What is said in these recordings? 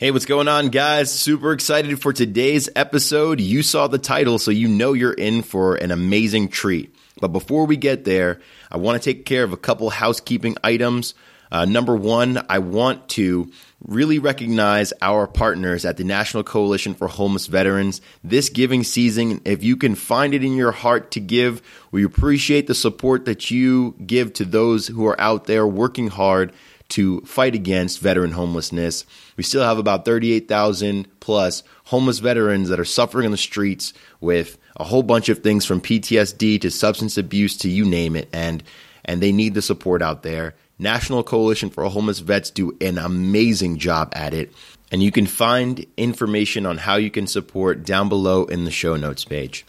Hey, what's going on, guys? Super excited for today's episode. You saw the title, so you know you're in for an amazing treat. But before we get there, I want to take care of a couple housekeeping items. Uh, number one, I want to really recognize our partners at the National Coalition for Homeless Veterans. This giving season, if you can find it in your heart to give, we appreciate the support that you give to those who are out there working hard to fight against veteran homelessness. We still have about 38,000 plus homeless veterans that are suffering on the streets with a whole bunch of things from PTSD to substance abuse to you name it and and they need the support out there. National Coalition for Homeless Vets do an amazing job at it. And you can find information on how you can support down below in the show notes page.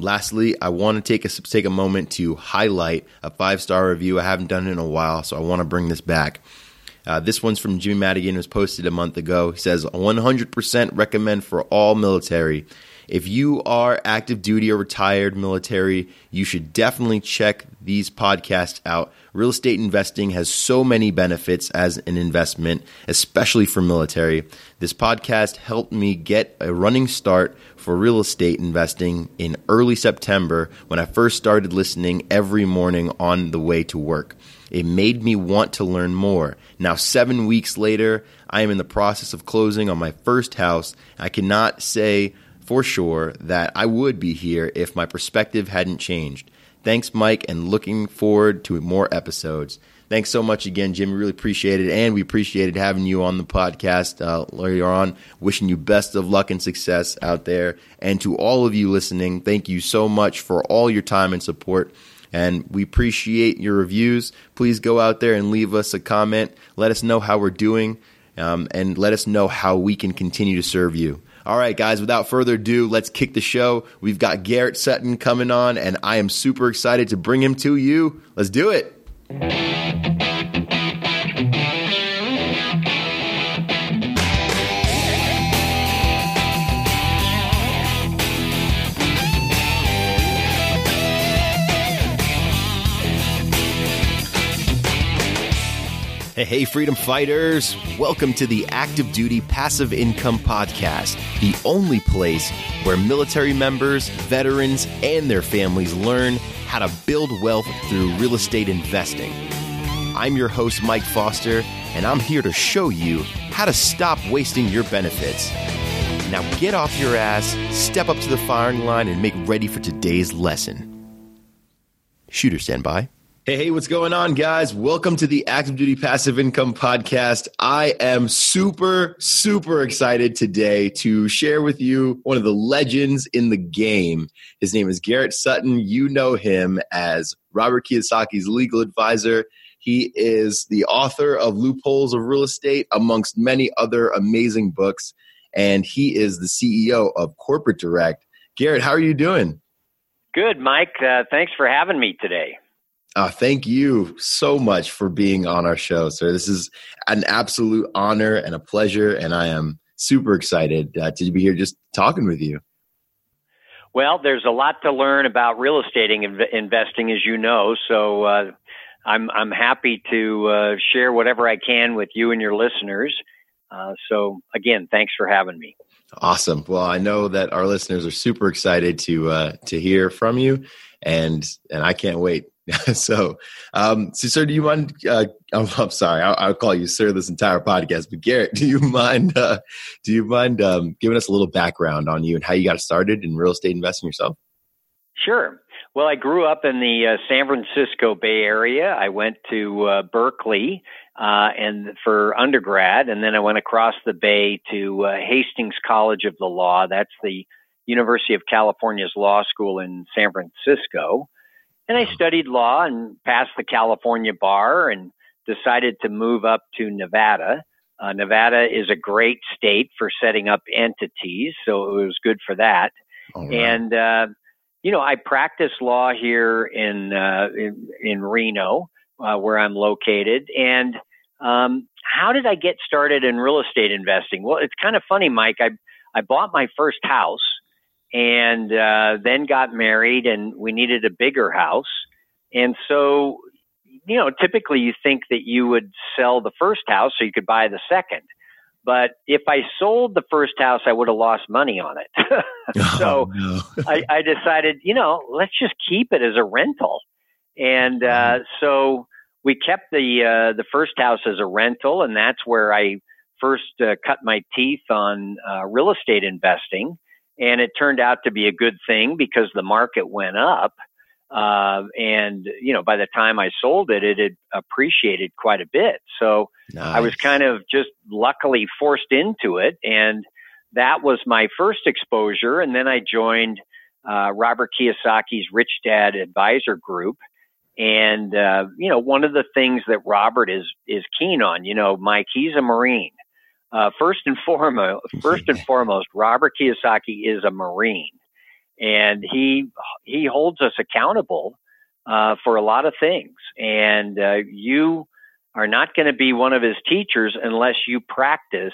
Lastly, I want to take a take a moment to highlight a five star review. I haven't done it in a while, so I want to bring this back. Uh, this one's from Jimmy Madigan. It was posted a month ago. He says, 100% recommend for all military. If you are active duty or retired military, you should definitely check these podcasts out. Real estate investing has so many benefits as an investment, especially for military. This podcast helped me get a running start for real estate investing in early September when I first started listening every morning on the way to work. It made me want to learn more. Now, seven weeks later, I am in the process of closing on my first house. I cannot say for sure that I would be here if my perspective hadn't changed. Thanks, Mike, and looking forward to more episodes. Thanks so much again, Jim. We really appreciate it, and we appreciated having you on the podcast uh, earlier on. Wishing you best of luck and success out there. And to all of you listening, thank you so much for all your time and support. And we appreciate your reviews. Please go out there and leave us a comment. Let us know how we're doing, um, and let us know how we can continue to serve you. All right, guys, without further ado, let's kick the show. We've got Garrett Sutton coming on, and I am super excited to bring him to you. Let's do it. Hey, freedom fighters! Welcome to the Active Duty Passive Income Podcast, the only place where military members, veterans, and their families learn how to build wealth through real estate investing. I'm your host, Mike Foster, and I'm here to show you how to stop wasting your benefits. Now get off your ass, step up to the firing line, and make ready for today's lesson. Shooter, stand by. Hey, hey, what's going on, guys? Welcome to the Active Duty Passive Income Podcast. I am super, super excited today to share with you one of the legends in the game. His name is Garrett Sutton. You know him as Robert Kiyosaki's legal advisor. He is the author of Loopholes of Real Estate, amongst many other amazing books. And he is the CEO of Corporate Direct. Garrett, how are you doing? Good, Mike. Uh, thanks for having me today. Uh, thank you so much for being on our show, sir. This is an absolute honor and a pleasure, and I am super excited uh, to be here just talking with you. Well, there's a lot to learn about real estate investing, as you know. So uh, I'm I'm happy to uh, share whatever I can with you and your listeners. Uh, so again, thanks for having me. Awesome. Well, I know that our listeners are super excited to uh, to hear from you, and and I can't wait so, um, so sir, do you mind? Uh, I'm, I'm, sorry, I'll, I'll, call you sir this entire podcast. But Garrett, do you mind? Uh, do you mind um, giving us a little background on you and how you got started in real estate investing yourself? Sure. Well, I grew up in the uh, San Francisco Bay Area. I went to uh, Berkeley uh, and for undergrad, and then I went across the bay to uh, Hastings College of the Law. That's the University of California's law school in San Francisco. And I studied law and passed the California bar and decided to move up to Nevada. Uh, Nevada is a great state for setting up entities, so it was good for that. Right. And uh, you know, I practice law here in uh, in, in, Reno, uh, where I'm located. And um, how did I get started in real estate investing? Well, it's kind of funny, Mike. I I bought my first house and uh, then got married, and we needed a bigger house. And so, you know, typically you think that you would sell the first house so you could buy the second. But if I sold the first house, I would have lost money on it. so oh. I, I, decided, you know, let's just keep it as a rental. And uh, mm-hmm. so we kept the uh, the first house as a rental, and that's where I first uh, cut my teeth on uh, real estate investing. And it turned out to be a good thing because the market went up. Uh, and you know, by the time I sold it, it had appreciated quite a bit. So nice. I was kind of just luckily forced into it, and that was my first exposure. And then I joined uh, Robert Kiyosaki's Rich Dad Advisor Group. And uh, you know, one of the things that Robert is is keen on, you know, Mike, he's a Marine. Uh, first and foremost, first and foremost, Robert Kiyosaki is a Marine and he he holds us accountable uh, for a lot of things. And uh, you are not going to be one of his teachers unless you practice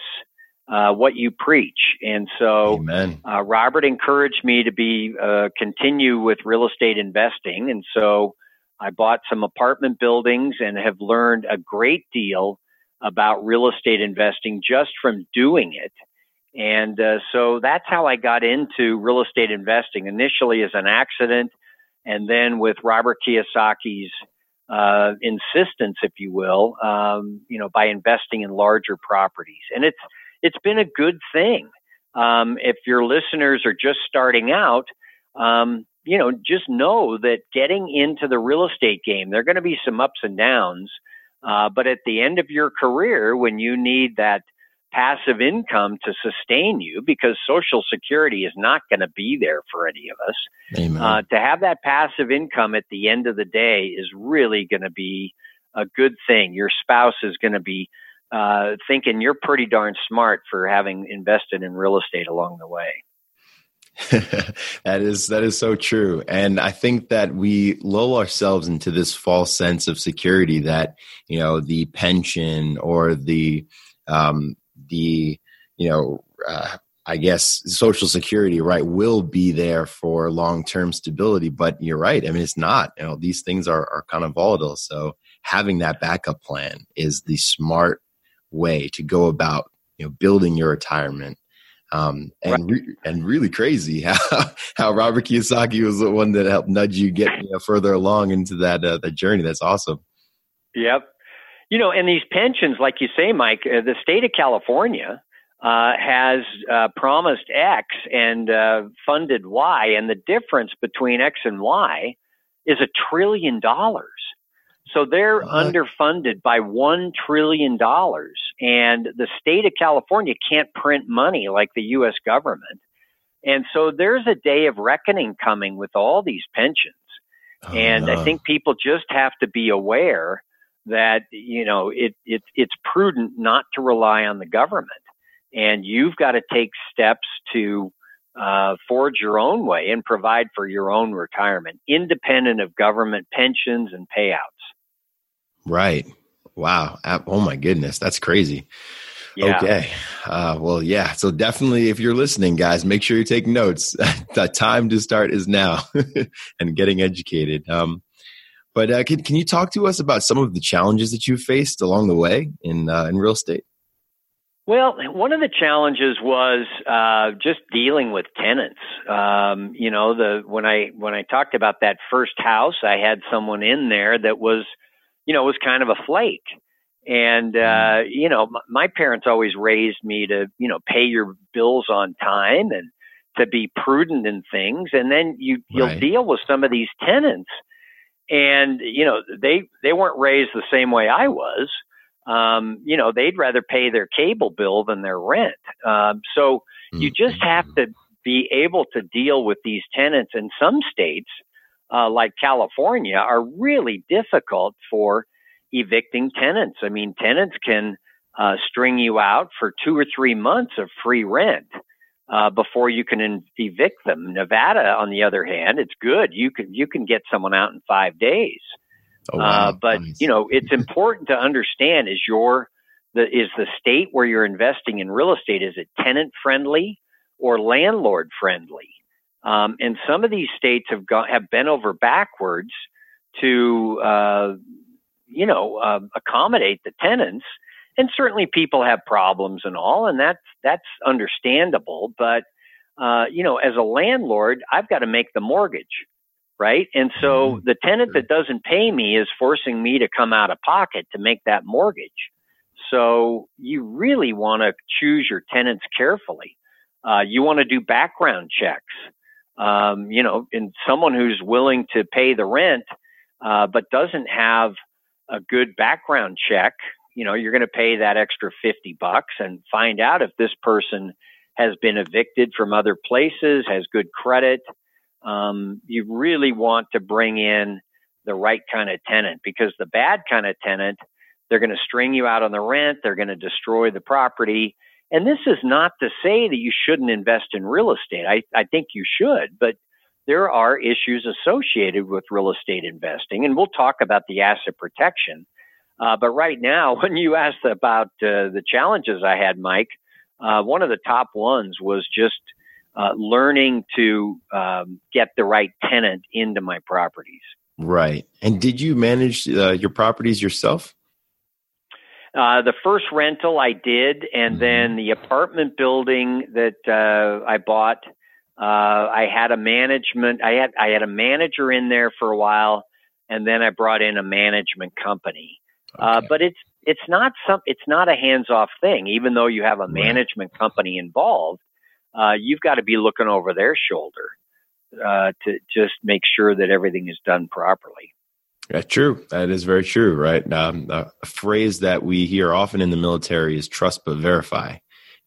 uh, what you preach. And so, uh, Robert encouraged me to be uh, continue with real estate investing, and so I bought some apartment buildings and have learned a great deal about real estate investing just from doing it. And uh, so that's how I got into real estate investing initially as an accident, and then with Robert Kiyosaki's uh, insistence, if you will, um, you know, by investing in larger properties. And it's it's been a good thing. Um, if your listeners are just starting out, um, you know, just know that getting into the real estate game, there are going to be some ups and downs. Uh, but at the end of your career, when you need that passive income to sustain you because Social Security is not going to be there for any of us. Uh, to have that passive income at the end of the day is really going to be a good thing. Your spouse is going to be uh, thinking you're pretty darn smart for having invested in real estate along the way. that is that is so true and i think that we lull ourselves into this false sense of security that you know the pension or the um, the you know uh, I guess Social Security, right, will be there for long term stability. But you're right. I mean, it's not. You know, these things are are kind of volatile. So having that backup plan is the smart way to go about you know building your retirement. Um, and right. re- and really crazy how how Robert Kiyosaki was the one that helped nudge you get you know, further along into that uh, that journey. That's awesome. Yep, you know, and these pensions, like you say, Mike, uh, the state of California uh, has uh, promised X and uh, funded Y, and the difference between X and Y is a trillion dollars. So they're underfunded by one trillion dollars, and the state of California can't print money like the U.S. government. And so there's a day of reckoning coming with all these pensions. Oh, and no. I think people just have to be aware that you know it, it it's prudent not to rely on the government, and you've got to take steps to uh, forge your own way and provide for your own retirement, independent of government pensions and payouts. Right. Wow. Oh my goodness, that's crazy. Yeah. Okay. Uh, well, yeah. So definitely, if you're listening, guys, make sure you take notes. the time to start is now, and getting educated. Um, but uh, can can you talk to us about some of the challenges that you faced along the way in uh, in real estate? Well, one of the challenges was uh, just dealing with tenants. Um, you know, the when I when I talked about that first house, I had someone in there that was, you know, was kind of a flake. And uh, mm. you know, my, my parents always raised me to, you know, pay your bills on time and to be prudent in things. And then you you'll right. deal with some of these tenants and you know they they weren't raised the same way I was. Um, you know, they'd rather pay their cable bill than their rent. Um, so you mm-hmm. just have to be able to deal with these tenants. in some states, uh, like California, are really difficult for evicting tenants. I mean, tenants can uh, string you out for two or three months of free rent uh, before you can evict them. Nevada, on the other hand, it's good. You can you can get someone out in five days. Oh, wow. uh, but nice. you know, it's important to understand: is your the is the state where you're investing in real estate is it tenant friendly or landlord friendly? Um, and some of these states have got have bent over backwards to uh, you know uh, accommodate the tenants and certainly people have problems and all, and that's that's understandable. But uh, you know, as a landlord, I've got to make the mortgage, right? And so mm-hmm. the tenant that doesn't pay me is forcing me to come out of pocket to make that mortgage. So you really want to choose your tenants carefully. Uh, you want to do background checks. Um, you know, and someone who's willing to pay the rent, uh, but doesn't have a good background check, you know, you're going to pay that extra 50 bucks and find out if this person has been evicted from other places, has good credit. Um, you really want to bring in the right kind of tenant because the bad kind of tenant, they're going to string you out on the rent, they're going to destroy the property. And this is not to say that you shouldn't invest in real estate. I, I think you should, but there are issues associated with real estate investing, and we'll talk about the asset protection. Uh, but right now, when you asked about uh, the challenges I had, Mike, uh, one of the top ones was just uh, learning to um, get the right tenant into my properties. Right. And did you manage uh, your properties yourself? Uh, the first rental I did, and mm-hmm. then the apartment building that uh, I bought uh, I had a management. I had I had a manager in there for a while, and then I brought in a management company. Uh, okay. But it's it's not some it's not a hands off thing. Even though you have a management right. company involved, uh, you've got to be looking over their shoulder uh, to just make sure that everything is done properly. That's true. That is very true, right? Um, a phrase that we hear often in the military is trust but verify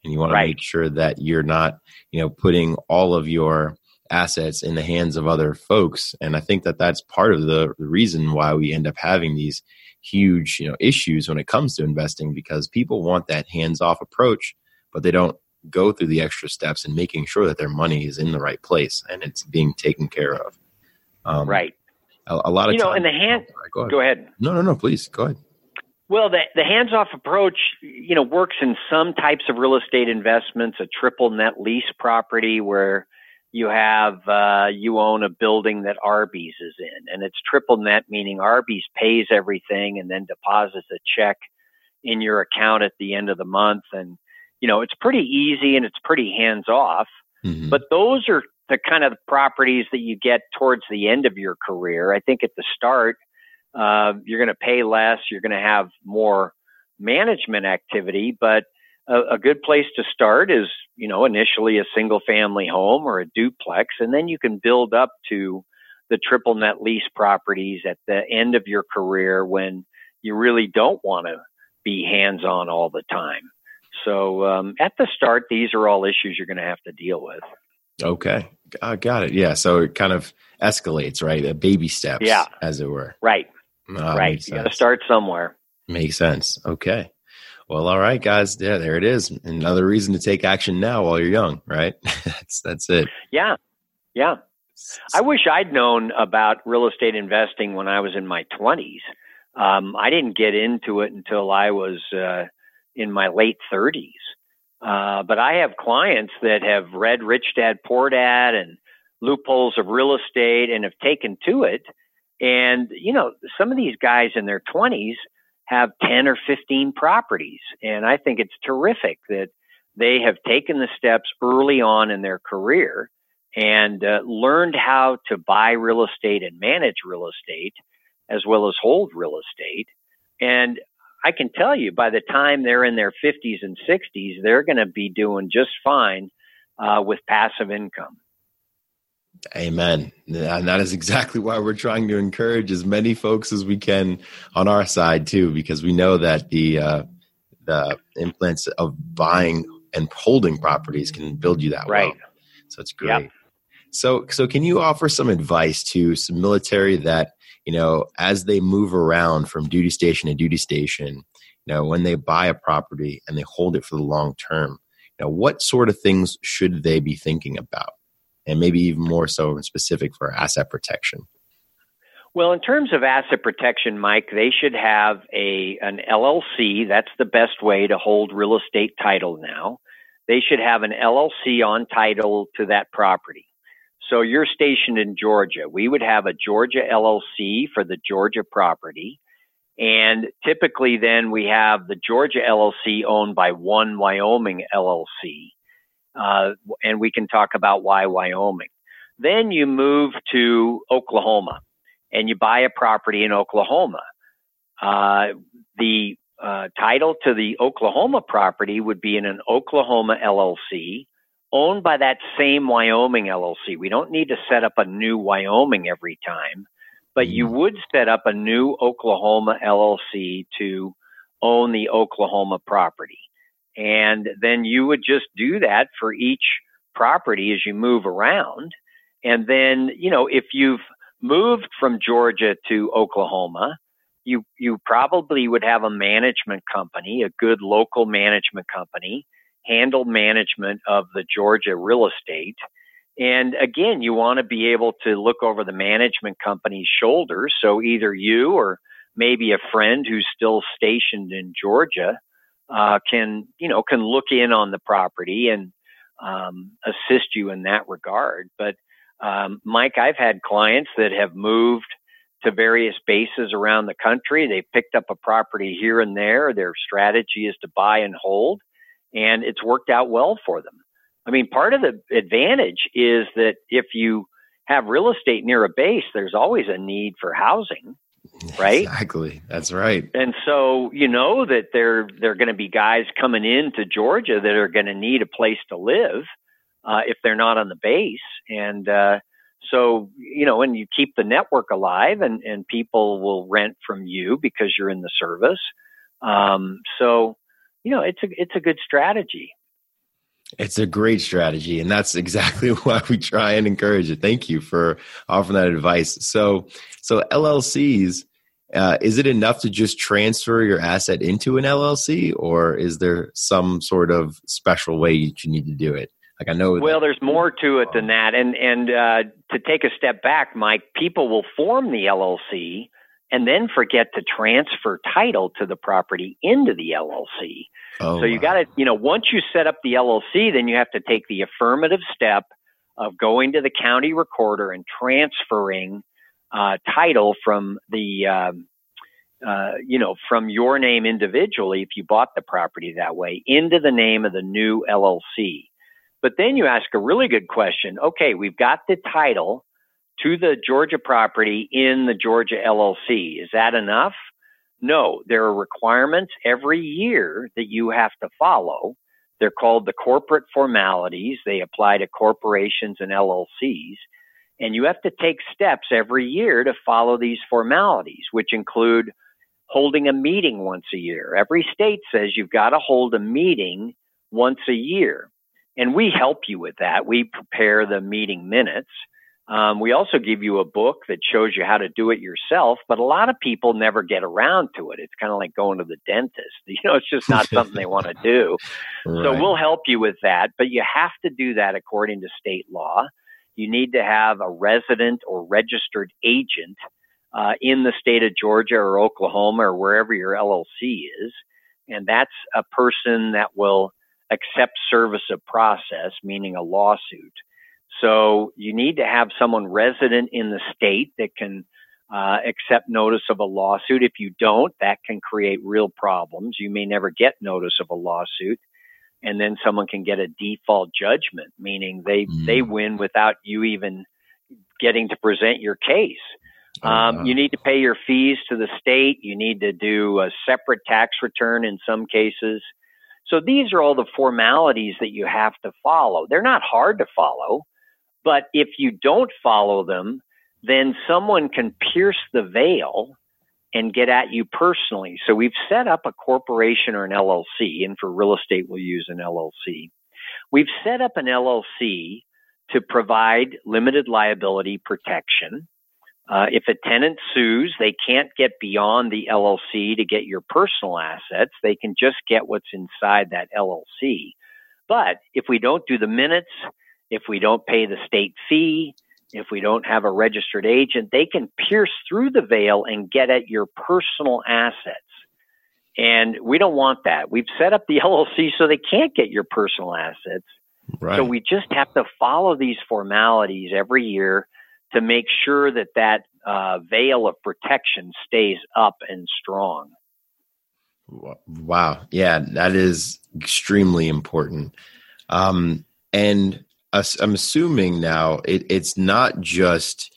and you want right. to make sure that you're not you know putting all of your assets in the hands of other folks and i think that that's part of the, the reason why we end up having these huge you know issues when it comes to investing because people want that hands off approach but they don't go through the extra steps and making sure that their money is in the right place and it's being taken care of um, right a, a, lot of you know in the hand go, ahead. go ahead no no no please go ahead well, the, the hands-off approach, you know, works in some types of real estate investments. A triple net lease property where you have uh, you own a building that Arby's is in, and it's triple net, meaning Arby's pays everything and then deposits a check in your account at the end of the month. And you know, it's pretty easy and it's pretty hands-off. Mm-hmm. But those are the kind of properties that you get towards the end of your career. I think at the start uh, you're going to pay less. You're going to have more management activity, but a, a, good place to start is, you know, initially a single family home or a duplex, and then you can build up to the triple net lease properties at the end of your career when you really don't want to be hands on all the time. So um, at the start, these are all issues you're going to have to deal with. Okay, I got it. Yeah, so it kind of escalates, right? A baby steps, yeah, as it were. Right. Oh, right. You got to start somewhere. Makes sense. Okay. Well, all right, guys. Yeah, there it is. Another reason to take action now while you're young, right? that's that's it. Yeah. Yeah. I wish I'd known about real estate investing when I was in my 20s. Um, I didn't get into it until I was uh, in my late 30s. Uh, but I have clients that have read Rich Dad Poor Dad and Loopholes of Real Estate and have taken to it and, you know, some of these guys in their 20s have 10 or 15 properties. And I think it's terrific that they have taken the steps early on in their career and uh, learned how to buy real estate and manage real estate as well as hold real estate. And I can tell you by the time they're in their 50s and 60s, they're going to be doing just fine uh, with passive income. Amen. And that is exactly why we're trying to encourage as many folks as we can on our side too, because we know that the uh, the influence of buying and holding properties can build you that right. Well. So it's great. Yep. So so can you offer some advice to some military that you know as they move around from duty station to duty station, you know when they buy a property and they hold it for the long term, you know what sort of things should they be thinking about? and maybe even more so in specific for asset protection? Well, in terms of asset protection, Mike, they should have a an LLC. That's the best way to hold real estate title now. They should have an LLC on title to that property. So you're stationed in Georgia. We would have a Georgia LLC for the Georgia property. And typically, then we have the Georgia LLC owned by one Wyoming LLC. Uh, and we can talk about why Wyoming. Then you move to Oklahoma and you buy a property in Oklahoma. Uh, the uh, title to the Oklahoma property would be in an Oklahoma LLC owned by that same Wyoming LLC. We don't need to set up a new Wyoming every time but you mm-hmm. would set up a new Oklahoma LLC to own the Oklahoma property. And then you would just do that for each property as you move around. And then, you know, if you've moved from Georgia to Oklahoma, you, you probably would have a management company, a good local management company, handle management of the Georgia real estate and again, you want to be able to look over the management company's shoulders. So either you or maybe a friend who's still stationed in Georgia uh, can, you know, can look in on the property and um, assist you in that regard. But um, Mike, I've had clients that have moved to various bases around the country. They've picked up a property here and there. Their strategy is to buy and hold, and it's worked out well for them. I mean, part of the advantage is that if you have real estate near a base, there's always a need for housing, right? Exactly. That's right. And so you know that there there are going to be guys coming into Georgia that are going to need a place to live uh, if they're not on the base, and uh, so you know, and you keep the network alive, and and people will rent from you because you're in the service. Um, so you know, it's a it's a good strategy. It's a great strategy, and that's exactly why we try and encourage it. Thank you for offering that advice. So, so LLCs, uh, is it enough to just transfer your asset into an LLC, or is there some sort of special way you need to do it? Like I know. Well, that- there's more to it than that, and and uh, to take a step back, Mike, people will form the LLC and then forget to transfer title to the property into the LLC. Oh, so you got to, you know, once you set up the LLC, then you have to take the affirmative step of going to the county recorder and transferring uh, title from the, um, uh, you know, from your name individually, if you bought the property that way, into the name of the new LLC. But then you ask a really good question. Okay, we've got the title to the Georgia property in the Georgia LLC. Is that enough? No, there are requirements every year that you have to follow. They're called the corporate formalities. They apply to corporations and LLCs. And you have to take steps every year to follow these formalities, which include holding a meeting once a year. Every state says you've got to hold a meeting once a year. And we help you with that. We prepare the meeting minutes. Um, we also give you a book that shows you how to do it yourself, but a lot of people never get around to it. It's kind of like going to the dentist. You know, it's just not something they want to do. Right. So we'll help you with that, but you have to do that according to state law. You need to have a resident or registered agent uh, in the state of Georgia or Oklahoma or wherever your LLC is. And that's a person that will accept service of process, meaning a lawsuit. So you need to have someone resident in the state that can uh, accept notice of a lawsuit. If you don't, that can create real problems. You may never get notice of a lawsuit, and then someone can get a default judgment, meaning they mm. they win without you even getting to present your case. Oh, um, You need to pay your fees to the state. You need to do a separate tax return in some cases. So these are all the formalities that you have to follow. They're not hard to follow. But if you don't follow them, then someone can pierce the veil and get at you personally. So we've set up a corporation or an LLC, and for real estate, we'll use an LLC. We've set up an LLC to provide limited liability protection. Uh, if a tenant sues, they can't get beyond the LLC to get your personal assets. They can just get what's inside that LLC. But if we don't do the minutes, if we don't pay the state fee, if we don't have a registered agent, they can pierce through the veil and get at your personal assets. And we don't want that. We've set up the LLC so they can't get your personal assets. Right. So we just have to follow these formalities every year to make sure that that uh, veil of protection stays up and strong. Wow. Yeah, that is extremely important. Um, and I'm assuming now it, it's not just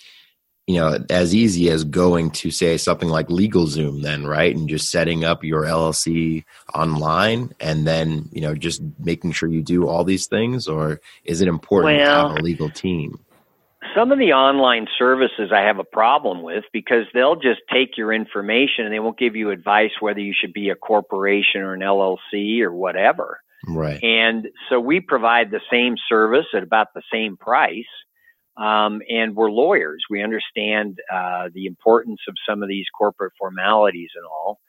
you know as easy as going to say something like LegalZoom, then right, and just setting up your LLC online, and then you know just making sure you do all these things, or is it important well, to have a legal team? Some of the online services I have a problem with because they'll just take your information and they won't give you advice whether you should be a corporation or an LLC or whatever. Right. And so we provide the same service at about the same price. Um, and we're lawyers. We understand uh, the importance of some of these corporate formalities and all.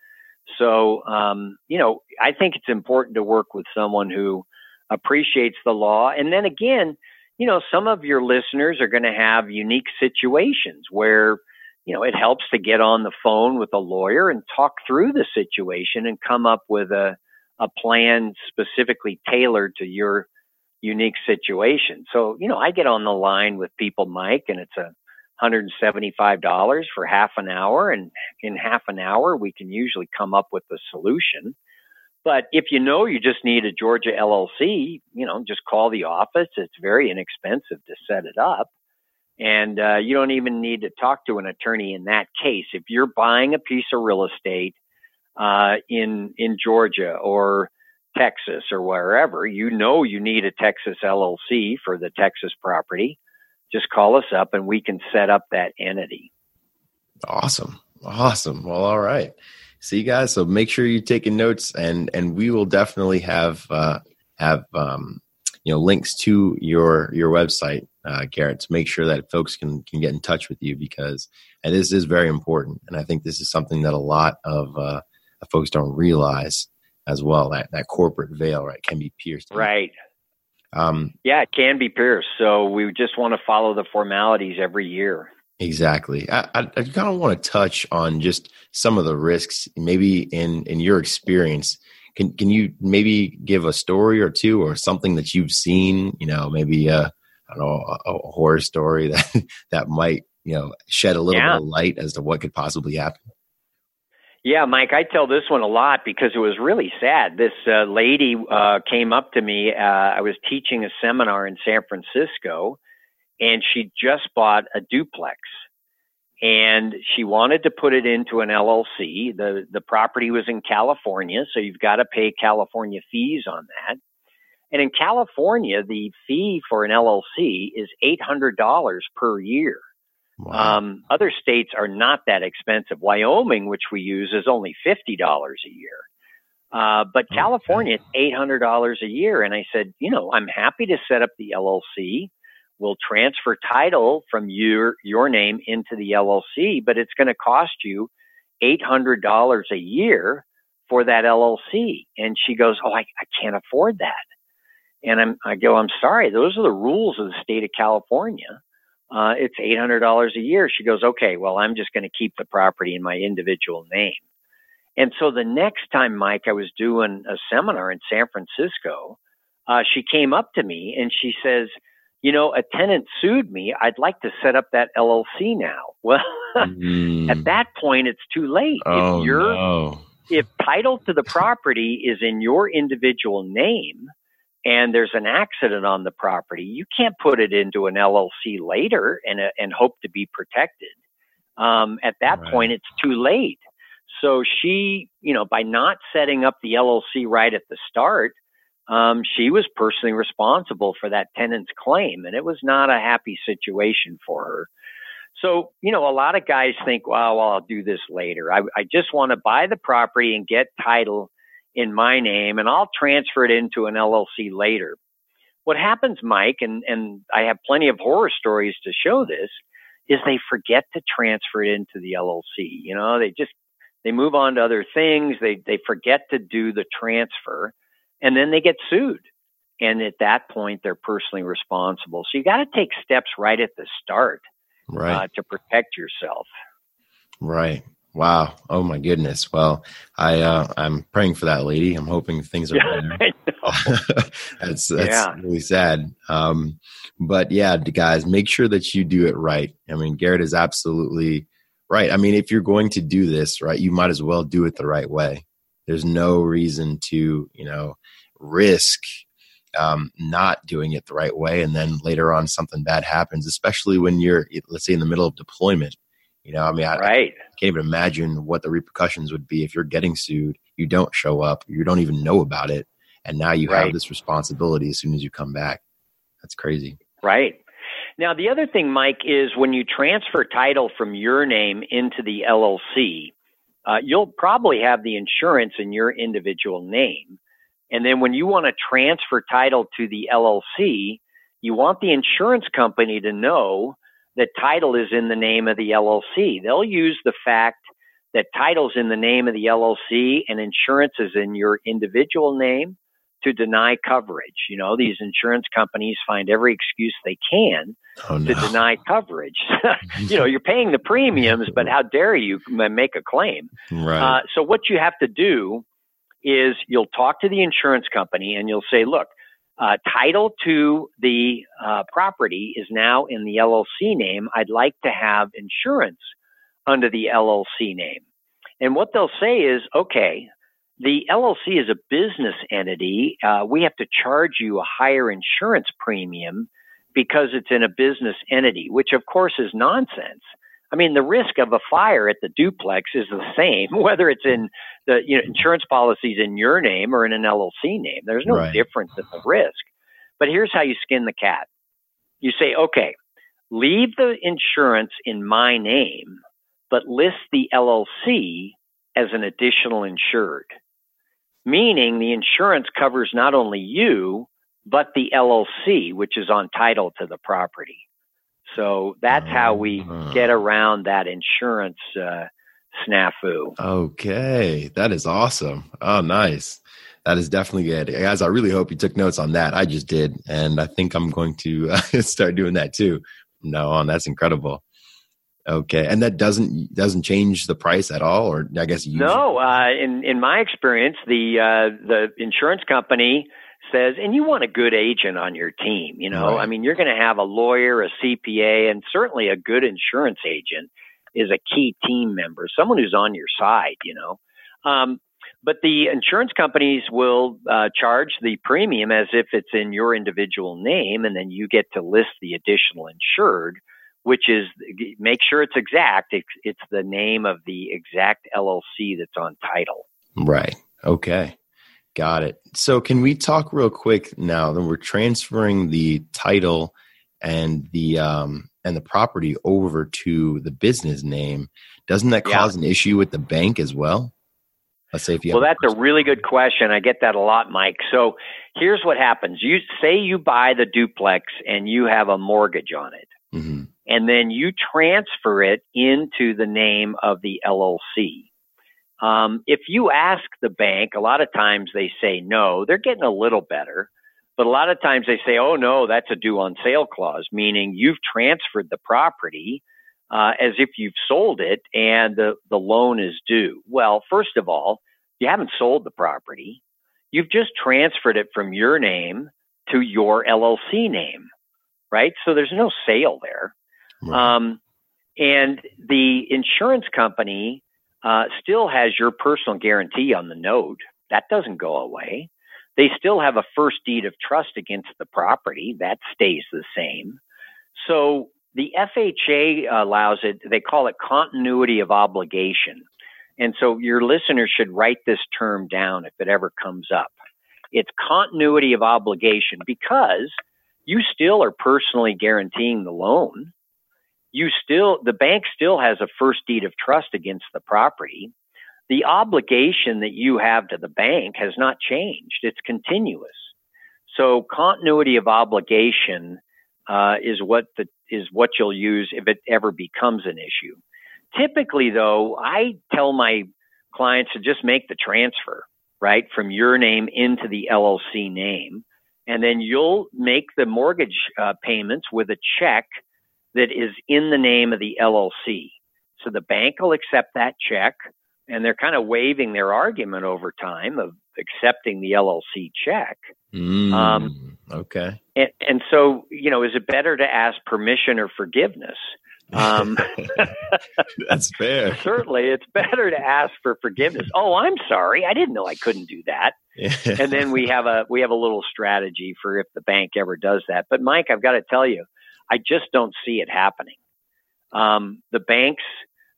So, um, you know, I think it's important to work with someone who appreciates the law. And then again, you know, some of your listeners are going to have unique situations where, you know, it helps to get on the phone with a lawyer and talk through the situation and come up with a, a plan specifically tailored to your unique situation. So, you know, I get on the line with people, Mike, and it's a $175 for half an hour. And in half an hour, we can usually come up with a solution. But if you know you just need a Georgia LLC, you know, just call the office. It's very inexpensive to set it up. And uh, you don't even need to talk to an attorney in that case. If you're buying a piece of real estate uh, in in Georgia or Texas or wherever, you know you need a Texas LLC for the Texas property. Just call us up and we can set up that entity. Awesome. Awesome. Well, all right. See you guys, so make sure you're taking notes and and we will definitely have uh have um you know links to your your website uh Garrett to make sure that folks can can get in touch with you because and this is very important and I think this is something that a lot of uh folks don't realize as well that that corporate veil right can be pierced. Right. Um, yeah it can be pierced. So we just want to follow the formalities every year. Exactly. I, I, I kind of want to touch on just some of the risks maybe in in your experience. Can can you maybe give a story or two or something that you've seen you know maybe uh, I don't know a, a horror story that that might you know shed a little yeah. bit of light as to what could possibly happen yeah, Mike, I tell this one a lot because it was really sad. This uh, lady uh, came up to me. Uh, I was teaching a seminar in San Francisco, and she just bought a duplex, and she wanted to put it into an LLC. the The property was in California, so you've got to pay California fees on that. And in California, the fee for an LLC is eight hundred dollars per year. Wow. Um, other states are not that expensive. Wyoming, which we use, is only fifty dollars a year. Uh, but okay. California, it's eight hundred dollars a year. And I said, you know, I'm happy to set up the LLC. We'll transfer title from your your name into the LLC, but it's going to cost you eight hundred dollars a year for that LLC. And she goes, oh, I, I can't afford that. And I'm, I go, I'm sorry. Those are the rules of the state of California uh, it's $800 a year. She goes, okay, well, I'm just going to keep the property in my individual name. And so the next time, Mike, I was doing a seminar in San Francisco, uh, she came up to me and she says, you know, a tenant sued me. I'd like to set up that LLC now. Well, mm. at that point, it's too late. Oh, if you're, no. if title to the property is in your individual name, and there's an accident on the property, you can't put it into an LLC later and, uh, and hope to be protected. Um, at that right. point, it's too late. So she, you know, by not setting up the LLC right at the start, um, she was personally responsible for that tenant's claim, and it was not a happy situation for her. So, you know, a lot of guys think, well, well I'll do this later. I, I just want to buy the property and get title in my name and I'll transfer it into an LLC later. What happens, Mike, and, and I have plenty of horror stories to show this, is they forget to transfer it into the LLC. You know, they just they move on to other things. They they forget to do the transfer, and then they get sued. And at that point, they're personally responsible. So you got to take steps right at the start, right, uh, to protect yourself. Right. Wow. Oh my goodness. Well, I uh, I'm praying for that lady. I'm hoping things are better. that's that's yeah. really sad. Um, but yeah, guys, make sure that you do it right. I mean, Garrett is absolutely Right. I mean, if you're going to do this, right, you might as well do it the right way. There's no reason to, you know, risk um, not doing it the right way, and then later on something bad happens, especially when you're, let's say, in the middle of deployment. You know, I mean, I, right. I can't even imagine what the repercussions would be if you're getting sued, you don't show up, you don't even know about it, and now you right. have this responsibility as soon as you come back. That's crazy. Right. Now, the other thing, Mike, is when you transfer title from your name into the LLC, uh, you'll probably have the insurance in your individual name. And then when you want to transfer title to the LLC, you want the insurance company to know that title is in the name of the LLC. They'll use the fact that title's in the name of the LLC and insurance is in your individual name to deny coverage. You know, these insurance companies find every excuse they can oh, no. to deny coverage. you know, you're paying the premiums, but how dare you make a claim? Right. Uh, so what you have to do is you'll talk to the insurance company and you'll say, look, uh, title to the uh, property is now in the LLC name. I'd like to have insurance under the LLC name. And what they'll say is, okay, the LLC is a business entity. Uh, we have to charge you a higher insurance premium because it's in a business entity, which of course is nonsense. I mean, the risk of a fire at the duplex is the same, whether it's in the you know, insurance policies in your name or in an LLC name. There's no right. difference in the risk. But here's how you skin the cat. You say, okay, leave the insurance in my name, but list the LLC as an additional insured, meaning the insurance covers not only you, but the LLC, which is on title to the property. So that's how we uh-huh. get around that insurance uh, snafu. Okay, that is awesome. Oh, nice. That is definitely good, guys. I really hope you took notes on that. I just did, and I think I'm going to uh, start doing that too from now on. That's incredible. Okay, and that doesn't doesn't change the price at all, or I guess you no. Uh, in in my experience, the uh, the insurance company says, and you want a good agent on your team. You know, right. I mean, you're going to have a lawyer, a CPA, and certainly a good insurance agent is a key team member, someone who's on your side. You know, um, but the insurance companies will uh, charge the premium as if it's in your individual name, and then you get to list the additional insured, which is make sure it's exact. It's, it's the name of the exact LLC that's on title. Right. Okay. Got it. So, can we talk real quick now? Then we're transferring the title and the um, and the property over to the business name. Doesn't that cause an issue with the bank as well? Let's say if you well, that's a, a really good question. I get that a lot, Mike. So here's what happens: you say you buy the duplex and you have a mortgage on it, mm-hmm. and then you transfer it into the name of the LLC. Um, if you ask the bank, a lot of times they say no. They're getting a little better, but a lot of times they say, "Oh no, that's a due on sale clause," meaning you've transferred the property uh, as if you've sold it and the the loan is due. Well, first of all, you haven't sold the property; you've just transferred it from your name to your LLC name, right? So there's no sale there. Right. Um, and the insurance company uh, still has your personal guarantee on the note. That doesn't go away. They still have a first deed of trust against the property. That stays the same. So the FHA allows it, they call it continuity of obligation. And so your listeners should write this term down if it ever comes up. It's continuity of obligation because you still are personally guaranteeing the loan you still, the bank still has a first deed of trust against the property. The obligation that you have to the bank has not changed. It's continuous. So continuity of obligation uh, is what the, is what you'll use if it ever becomes an issue. Typically, though, I tell my clients to just make the transfer right from your name into the LLC name, and then you'll make the mortgage uh, payments with a check that is in the name of the LLC. So the bank will accept that check, and they're kind of waiving their argument over time of accepting the LLC check. Mm, um, okay. And, and, so, you know, is it better to ask permission or forgiveness? Um, That's fair. certainly, it's better to ask for forgiveness. Oh, I'm sorry. I didn't know I couldn't do that. and then we have a we have a little strategy for if the bank ever does that. But Mike, I've got to tell you, I just don't see it happening. Um, the banks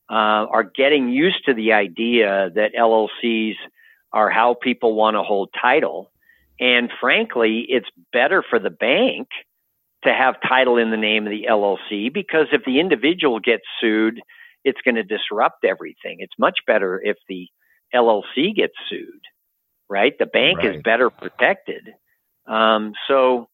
uh, are getting used to the idea that LLCs are how people want to hold title. And frankly, it's better for the bank to have title in the name of the LLC because if the individual gets sued, it's going to disrupt everything. It's much better if the LLC gets sued, right? The bank right. is better protected. Um, so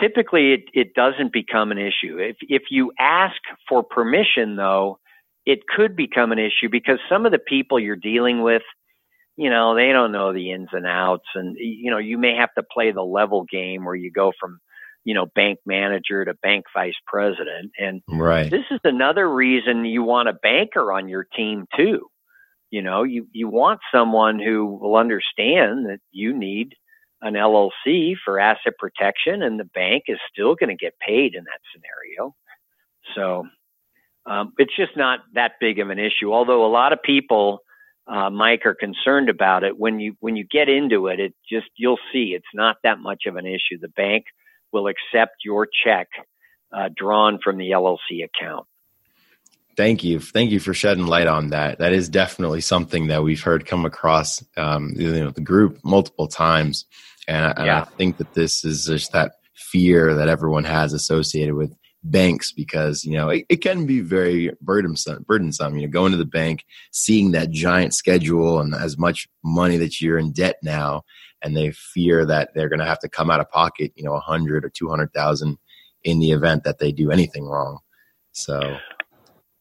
typically it, it doesn't become an issue. If, if you ask for permission, though, it could become an issue because some of the people you're dealing with you know, they don't know the ins and outs. And, you know, you may have to play the level game where you go from, you know, bank manager to bank vice president. And right. this is another reason you want a banker on your team too. You know, you, you want someone who will understand that you need an LLC for asset protection and the bank is still going to get paid in that scenario. So um, it's just not that big of an issue. Although a lot of people, uh, Mike, are concerned about it. When you when you get into it, it just you'll see it's not that much of an issue. The bank will accept your check uh, drawn from the LLC account. Thank you, thank you for shedding light on that. That is definitely something that we've heard come across um, you know the group multiple times, and, I, and. I think that this is just that fear that everyone has associated with banks because you know it, it, can be very burdensome burdensome you know going to the bank seeing that giant schedule and as much money that you're in debt now and they fear that they're going to have to come out of pocket you know a hundred or two hundred thousand in the event that they do anything wrong so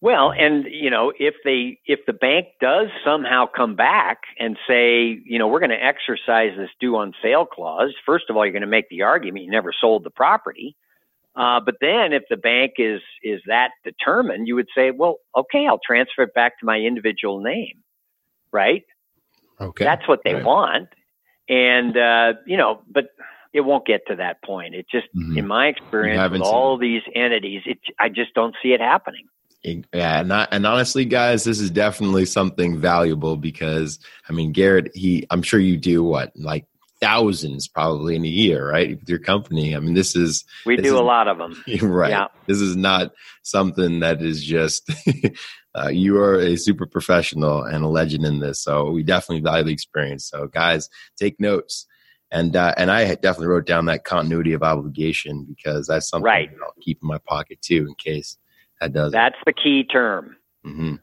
well and you know if they if the bank does somehow come back and say you know we're going to exercise this due on sale clause first of all you're going to make the argument you never sold the property uh, but then if the bank is is that determined, you would say, well, okay, I'll transfer it back to my individual name, right? Okay, that's what they right. want, and uh, you know, but it won't get to that point. It just, mm-hmm. in my experience, with all these entities, it I just don't see it happening. Yeah, and, I, and honestly, guys, this is definitely something valuable because I mean, Garrett, he, I'm sure you do what like thousands probably in a year, right? With your company. I mean, this is we this do is, a lot of them, right? Yeah. This is not something that is just. uh, you are a super professional and a legend in this, so we definitely value the experience. So, guys, take notes. And uh, and I definitely wrote down that continuity of obligation because that's something right. I'll keep in my pocket too in case that does. That's the key term. Mm-hmm.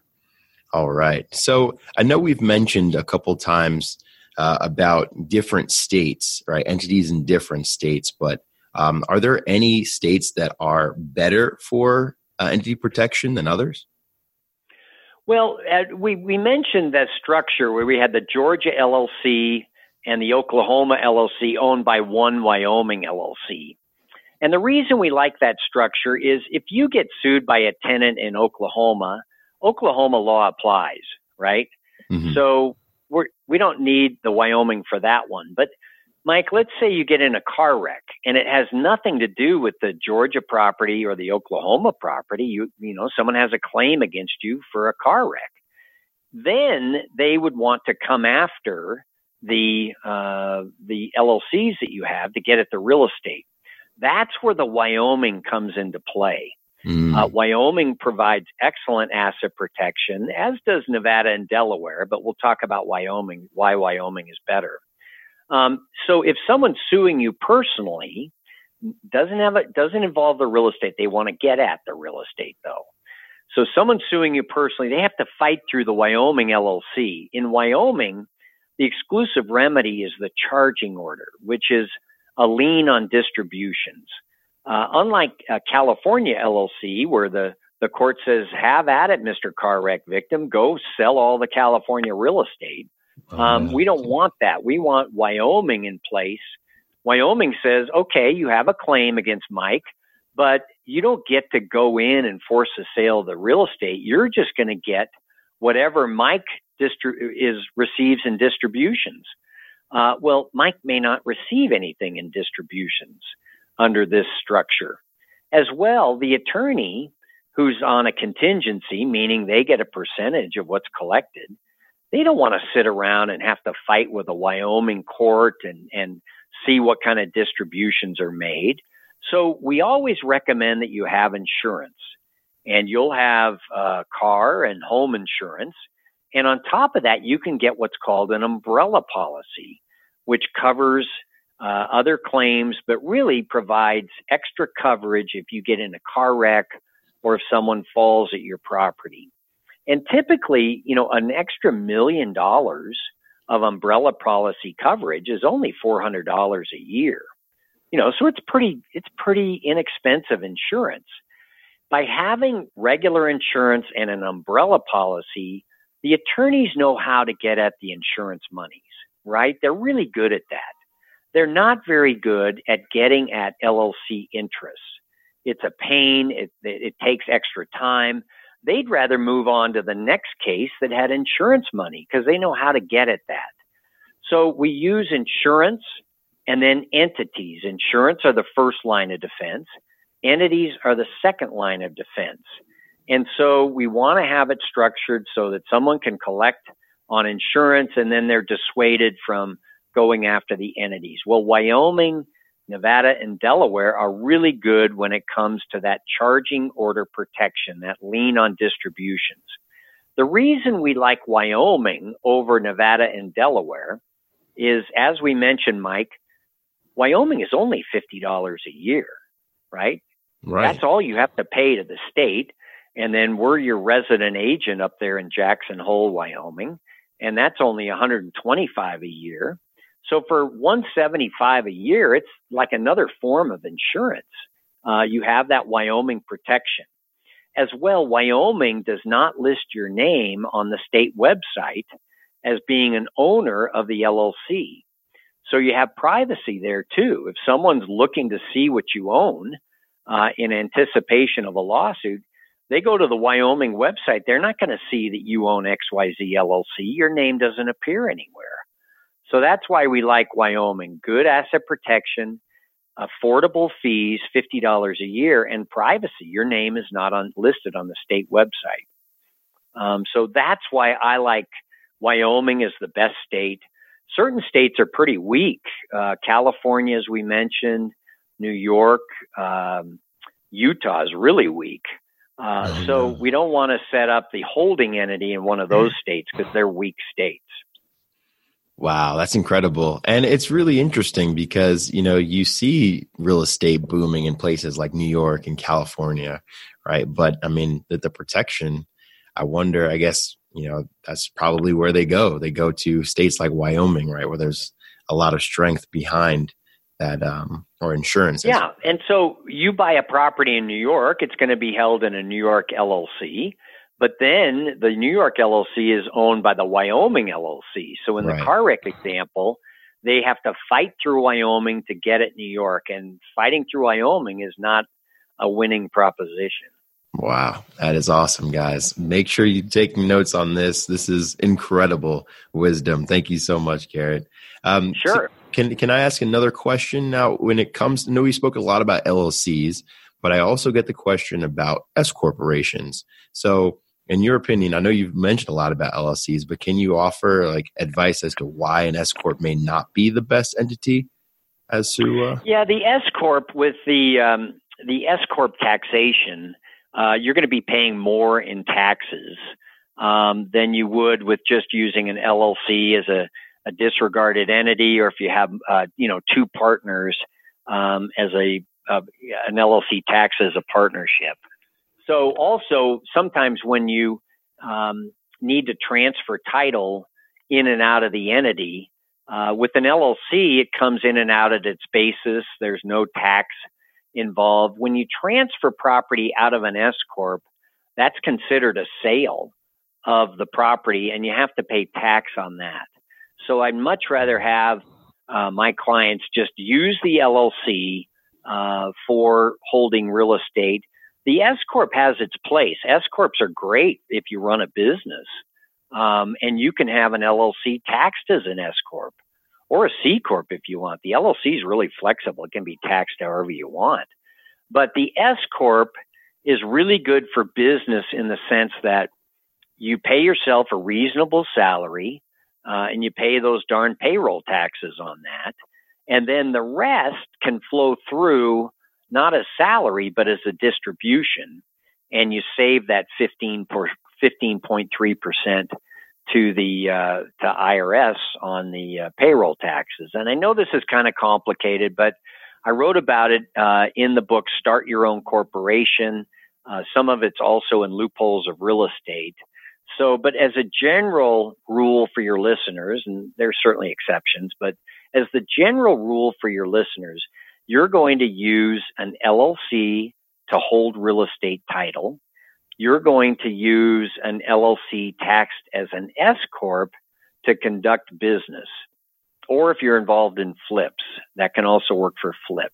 All right. So I know we've mentioned a couple times uh, about different states, right? Entities in different states, but um, are there any states that are better for uh, entity protection than others? Well, uh, we we mentioned that structure where we had the Georgia LLC and the Oklahoma LLC owned by one Wyoming LLC. And the reason we like that structure is if you get sued by a tenant in Oklahoma, Oklahoma law applies, right? Mm-hmm. So we're, we don't need the Wyoming for that one. But Mike, let's say you get in a car wreck and it has nothing to do with the Georgia property or the Oklahoma property. You, you know, someone has a claim against you for a car wreck. Then they would want to come after the uh, the LLCs that you have to get at the real estate. That's where the Wyoming comes into play. Mm. Uh, Wyoming provides excellent asset protection, as does Nevada and Delaware, but we'll talk about Wyoming, why Wyoming is better. Um, so if someone's suing you personally, doesn't have a, doesn't involve the real estate. They want to get at the real estate though. So someone suing you personally, they have to fight through the Wyoming LLC. In Wyoming, the exclusive remedy is the charging order, which is a lien on distributions. Uh, unlike uh, California LLC, where the, the court says, have at it, Mr. Car Wreck victim, go sell all the California real estate. Oh, um, we don't want that. We want Wyoming in place. Wyoming says, okay, you have a claim against Mike, but you don't get to go in and force a sale of the real estate. You're just going to get whatever Mike distri- is receives in distributions. Uh, well, Mike may not receive anything in distributions under this structure. As well, the attorney who's on a contingency, meaning they get a percentage of what's collected, they don't want to sit around and have to fight with a Wyoming court and, and see what kind of distributions are made. So we always recommend that you have insurance and you'll have uh, car and home insurance. And on top of that, you can get what's called an umbrella policy, which covers uh, other claims, but really provides extra coverage if you get in a car wreck or if someone falls at your property. And typically, you know, an extra million dollars of umbrella policy coverage is only $400 a year. You know, so it's pretty, it's pretty inexpensive insurance. By having regular insurance and an umbrella policy, the attorneys know how to get at the insurance monies, right? They're really good at that. They're not very good at getting at LLC interests. It's a pain. It, it, takes extra time. They'd rather move on to the next case that had insurance money because they know how to get at that. So we use insurance and then entities. Insurance are the first line of defense. Entities are the second line of defense. And so we want to have it structured so that someone can collect on insurance and then they're dissuaded from going after the entities. Well, Wyoming Nevada and Delaware are really good when it comes to that charging order protection, that lien on distributions. The reason we like Wyoming over Nevada and Delaware is, as we mentioned, Mike, Wyoming is only $50 a year, right? Right. That's all you have to pay to the state. And then we're your resident agent up there in Jackson Hole, Wyoming. And that's only 125 a year. So for 175 a year, it's like another form of insurance. Uh, you have that Wyoming protection. As well, Wyoming does not list your name on the state website as being an owner of the LLC. So you have privacy there too. If someone's looking to see what you own uh, in anticipation of a lawsuit, they go to the Wyoming website. They're not going to see that you own XYZ LLC. Your name doesn't appear anywhere. So that's why we like Wyoming. Good asset protection, affordable fees, $50 a year, and privacy. Your name is not on, listed on the state website. Um, so that's why I like Wyoming as the best state. Certain states are pretty weak. Uh, California, as we mentioned, New York, um, Utah is really weak. Uh, oh, so no. we don't want to set up the holding entity in one of those states because they're weak states. Wow, that's incredible. And it's really interesting because, you know, you see real estate booming in places like New York and California, right? But I mean, the, the protection, I wonder, I guess, you know, that's probably where they go. They go to states like Wyoming, right? Where there's a lot of strength behind that, um, or insurance. Yeah. And so you buy a property in New York, it's going to be held in a New York LLC. But then the New York LLC is owned by the Wyoming LLC. So in the right. car wreck example, they have to fight through Wyoming to get at New York, and fighting through Wyoming is not a winning proposition. Wow, that is awesome, guys. Make sure you take notes on this. This is incredible wisdom. Thank you so much, Garrett. Um, sure. So can can I ask another question now? When it comes, I know we spoke a lot about LLCs, but I also get the question about S corporations. So in your opinion, I know you've mentioned a lot about LLCs, but can you offer like advice as to why an S corp may not be the best entity as to? Uh... Yeah, the S corp with the um, the S corp taxation, uh, you're going to be paying more in taxes um, than you would with just using an LLC as a, a disregarded entity, or if you have uh, you know two partners um, as a an LLC tax as a partnership. So also sometimes when you um, need to transfer title in and out of the entity, uh, with an LLC, it comes in and out at its basis. There's no tax involved. When you transfer property out of an S corp, that's considered a sale of the property, and you have to pay tax on that. So I'd much rather have uh, my clients just use the LLC uh, for holding real estate the S corp has its place. S corps are great if you run a business, um, and you can have an LLC taxed as an S corp or a C corp if you want. The LLC is really flexible; it can be taxed however you want. But the S corp is really good for business in the sense that you pay yourself a reasonable salary uh, and you pay those darn payroll taxes on that. And then the rest can flow through not as salary, but as a distribution. And you save that 15 15.3% to the uh, to IRS on the uh, payroll taxes. And I know this is kind of complicated, but I wrote about it uh, in the book Start Your Own Corporation. Uh, some of it's also in Loopholes of Real Estate. So, but as a general rule for your listeners, and there's certainly exceptions, but as the general rule for your listeners, you're going to use an LLC to hold real estate title. You're going to use an LLC taxed as an S Corp to conduct business. Or if you're involved in flips, that can also work for flips.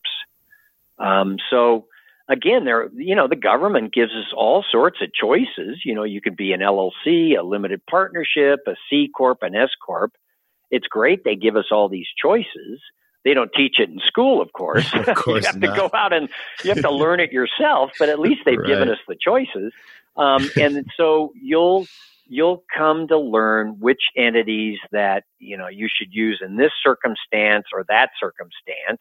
Um, so again, there, you know, the government gives us all sorts of choices. You know, you could be an LLC, a limited partnership, a C corp, an S corp. It's great they give us all these choices. They don't teach it in school, of course. of course you have not. to go out and you have to learn it yourself. But at least they've right. given us the choices. Um, and so you'll you'll come to learn which entities that you know you should use in this circumstance or that circumstance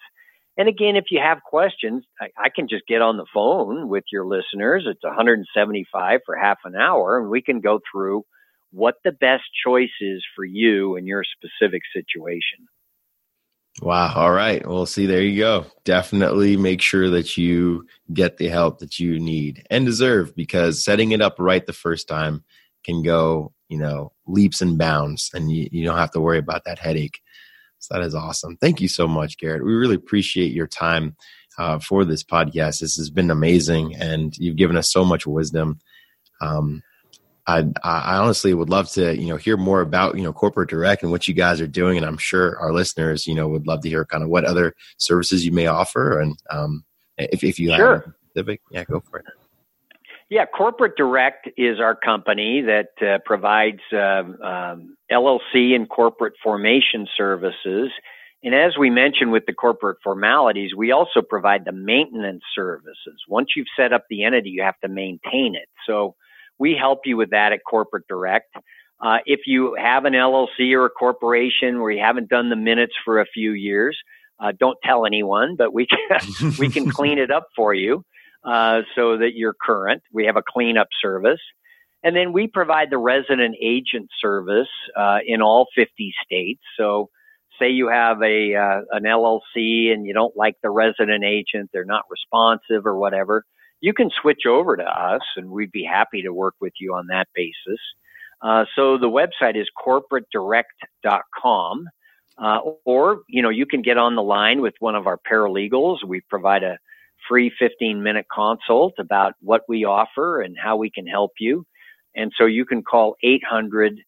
and again, if you have questions, I, I, can just get on the phone with your listeners. It's 175 for half an hour, and we can go through what the best choice is for you in your specific situation. Wow. All right. Well, see, there you go. Definitely make sure that you get the help that you need and deserve because setting it up right the first time can go, you know, leaps and bounds and you, you don't have to worry about that headache. So that is awesome. Thank you so much, Garrett. We really appreciate your time uh, for this podcast. This has been amazing, and you've given us so much wisdom. Um, I, I honestly would love to, you know, hear more about, you know, corporate direct and what you guys are doing. And I'm sure our listeners, you know, would love to hear kind of what other services you may offer. And um, if, if you sure. have specific, yeah, go for it. Yeah, Corporate Direct is our company that uh, provides uh, um, LLC and corporate formation services. And as we mentioned with the corporate formalities, we also provide the maintenance services. Once you've set up the entity, you have to maintain it. So we help you with that at Corporate Direct. Uh, if you have an LLC or a corporation where you haven't done the minutes for a few years, uh, don't tell anyone, but we can, we can clean it up for you uh, so that you're current. We have a cleanup service. And then we provide the resident agent service uh, in all 50 states. So, say you have a uh, an LLC and you don't like the resident agent, they're not responsive or whatever, you can switch over to us, and we'd be happy to work with you on that basis. Uh, so the website is corporatedirect.com, uh, or you know you can get on the line with one of our paralegals. We provide a free 15 minute consult about what we offer and how we can help you. And so you can call 800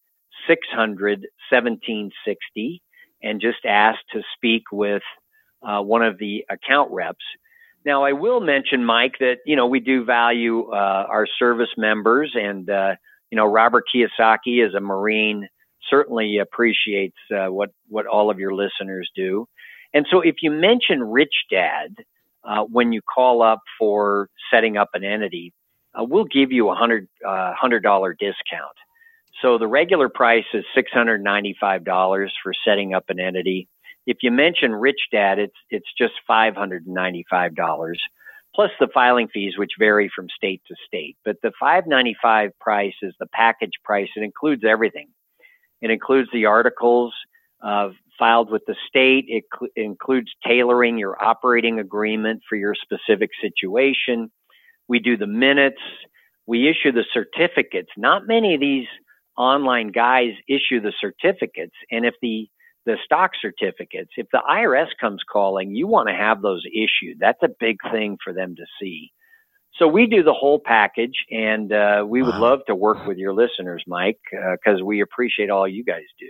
600 1760 and just ask to speak with uh, one of the account reps. Now, I will mention, Mike, that you know we do value uh, our service members, and uh, you know Robert Kiyosaki as a Marine certainly appreciates uh, what what all of your listeners do. And so, if you mention Rich Dad, uh, when you call up for setting up an entity, uh, we'll give you a hundred uh, hundred dollar discount. So the regular price is six hundred ninety five dollars for setting up an entity. If you mention Rich Dad, it's it's just five hundred ninety five dollars plus the filing fees, which vary from state to state. But the five ninety five price is the package price. It includes everything. It includes the articles, uh, filed with the state. It cl- includes tailoring your operating agreement for your specific situation. We do the minutes. We issue the certificates. Not many of these online guys issue the certificates. And if the the stock certificates, if the IRS comes calling, you want to have those issued. That's a big thing for them to see. So we do the whole package, and uh, we would love to work with your listeners, Mike, because uh, we appreciate all you guys do.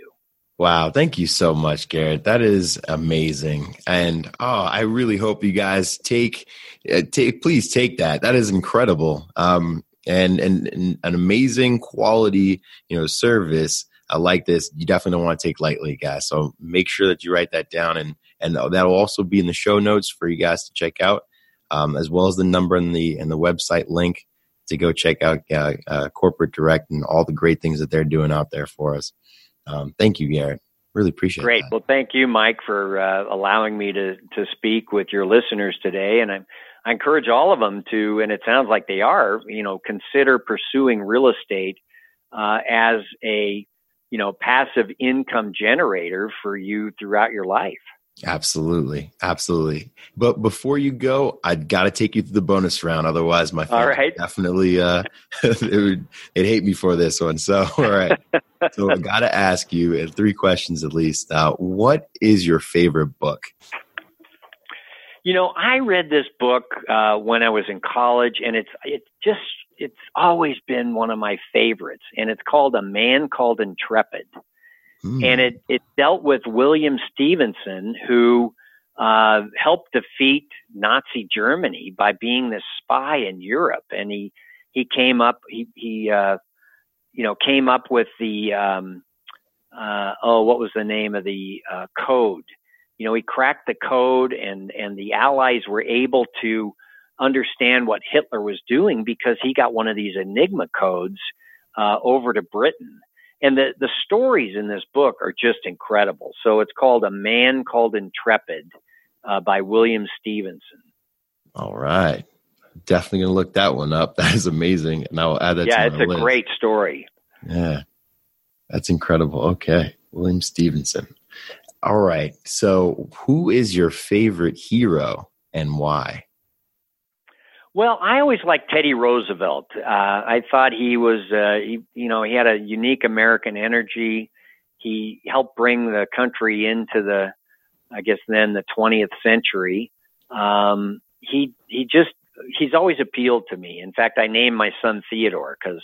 Wow, thank you so much, Garrett. That is amazing, and oh, I really hope you guys take uh, take please take that. That is incredible, um, and, and, and an amazing quality, you know, service uh, like this. You definitely don't want to take lightly, guys. So make sure that you write that down, and and that'll also be in the show notes for you guys to check out. um, as well as the number and the and the website link to go check out uh, uh, Corporate Direct and all the great things that they're doing out there for us. Um, thank you, Garrett. Really appreciate it. Great. That. Well, thank you, Mike, for uh, allowing me to to speak with your listeners today. And I, I encourage all of them to, and it sounds like they are, you know, consider pursuing real estate uh, as a you know passive income generator for you throughout your life. Absolutely, absolutely. But before you go, I got to take you through the bonus round. Otherwise, my all right. definitely uh, it would it hate me for this one. So, all right. so I got to ask you uh, three questions at least. Uh, what is your favorite book? You know, I read this book uh, when I was in college, and it's it's just it's always been one of my favorites, and it's called A Man Called Intrepid. Hmm. And it, it dealt with William Stephenson, who uh, helped defeat Nazi Germany by being this spy in Europe. And he, he came up, he, he uh, you know, came up with the, um, uh, oh, what was the name of the uh, code? You know, he cracked the code, and, and the Allies were able to understand what Hitler was doing because he got one of these Enigma codes uh, over to Britain. And the, the stories in this book are just incredible. So it's called A Man Called Intrepid uh, by William Stevenson. All right. Definitely going to look that one up. That is amazing. And I'll add that yeah, it's a list. great story. Yeah. That's incredible. Okay. William Stevenson. All right. So, who is your favorite hero and why? Well, I always liked Teddy Roosevelt. Uh, I thought he was, uh, he, you know, he had a unique American energy. He helped bring the country into the, I guess then the 20th century. Um, he he just he's always appealed to me. In fact, I named my son Theodore because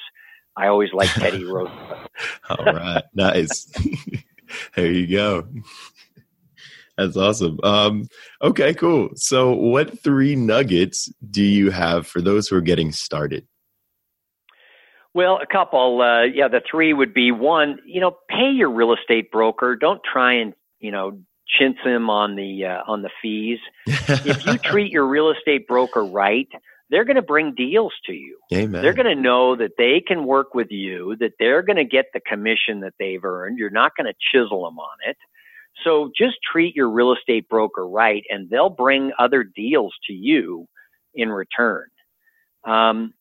I always liked Teddy Roosevelt. All right, nice. there you go. That's awesome. Um, okay, cool. So, what three nuggets do you have for those who are getting started? Well, a couple. Uh, yeah, the three would be one. You know, pay your real estate broker. Don't try and you know chintz him on the uh, on the fees. if you treat your real estate broker right, they're going to bring deals to you. Amen. They're going to know that they can work with you, that they're going to get the commission that they've earned. You're not going to chisel them on it. So just treat your real estate broker right, and they'll bring other deals to you in return. Um,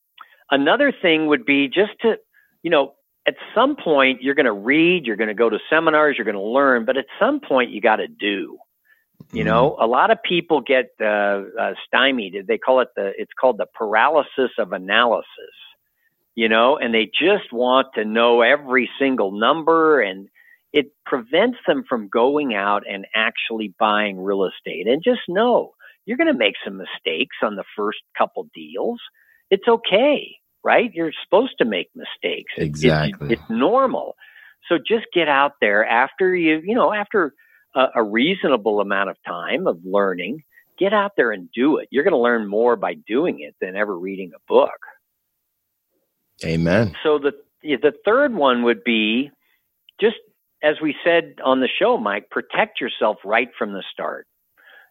another thing would be just to, you know, at some point you're going to read, you're going to go to seminars, you're going to learn, but at some point you got to do. You mm-hmm. know, a lot of people get uh, uh, stymied. They call it the. It's called the paralysis of analysis. You know, and they just want to know every single number and it prevents them from going out and actually buying real estate. And just know you're going to make some mistakes on the first couple deals. It's okay, right? You're supposed to make mistakes. Exactly. It's, it's normal. So just get out there after you, you know, after a, a reasonable amount of time of learning, get out there and do it. You're going to learn more by doing it than ever reading a book. Amen. So the the third one would be just as we said on the show, Mike, protect yourself right from the start.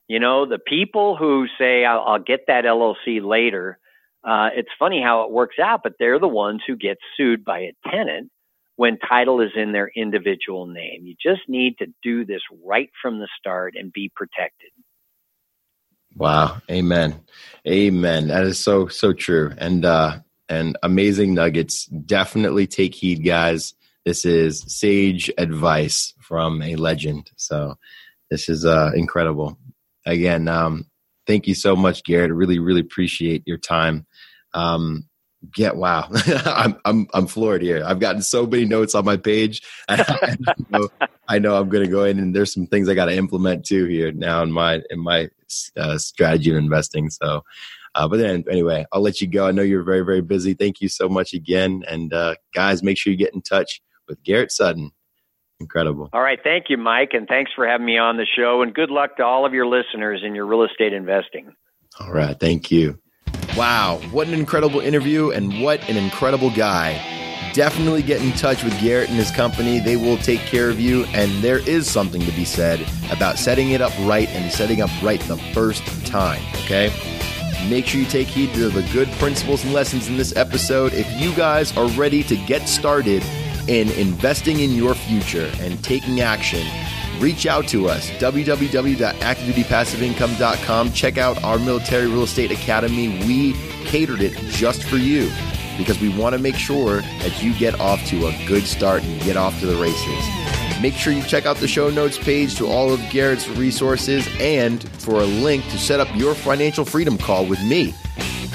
You know, the people who say, I'll, I'll get that LLC later, uh, it's funny how it works out, but they're the ones who get sued by a tenant when title is in their individual name. You just need to do this right from the start and be protected. Wow. Amen. Amen. That is so, so true. And, uh, and amazing nuggets. Definitely take heed, guys. This is sage advice from a legend. So this is uh, incredible. Again, um, thank you so much, Garrett. Really, really appreciate your time. Um, yeah, wow. I'm, I'm, I'm floored here. I've gotten so many notes on my page. I know, I I'm going to go in and there's some things I got to implement too here now in my, in my uh, strategy of investing. So, uh, but then anyway, I'll let you go. I know you're very, very busy. Thank you so much again. And uh, guys, make sure you get in touch with Garrett Sutton. Incredible. All right. Thank you, Mike. And thanks for having me on the show. And good luck to all of your listeners in your real estate investing. All right. Thank you. Wow. What an incredible interview and what an incredible guy. Definitely get in touch with Garrett and his company. They will take care of you. And there is something to be said about setting it up right and setting up right the first time. Okay. Make sure you take heed to the good principles and lessons in this episode. If you guys are ready to get started in investing in your future and taking action, reach out to us www.activedutypassiveincome.com check out our military real estate academy. We catered it just for you because we want to make sure that you get off to a good start and get off to the races make sure you check out the show notes page to all of garrett's resources and for a link to set up your financial freedom call with me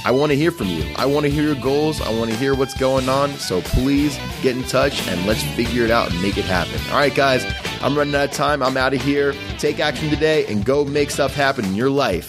I want to hear from you. I want to hear your goals. I want to hear what's going on. So please get in touch and let's figure it out and make it happen. All right, guys, I'm running out of time. I'm out of here. Take action today and go make stuff happen in your life.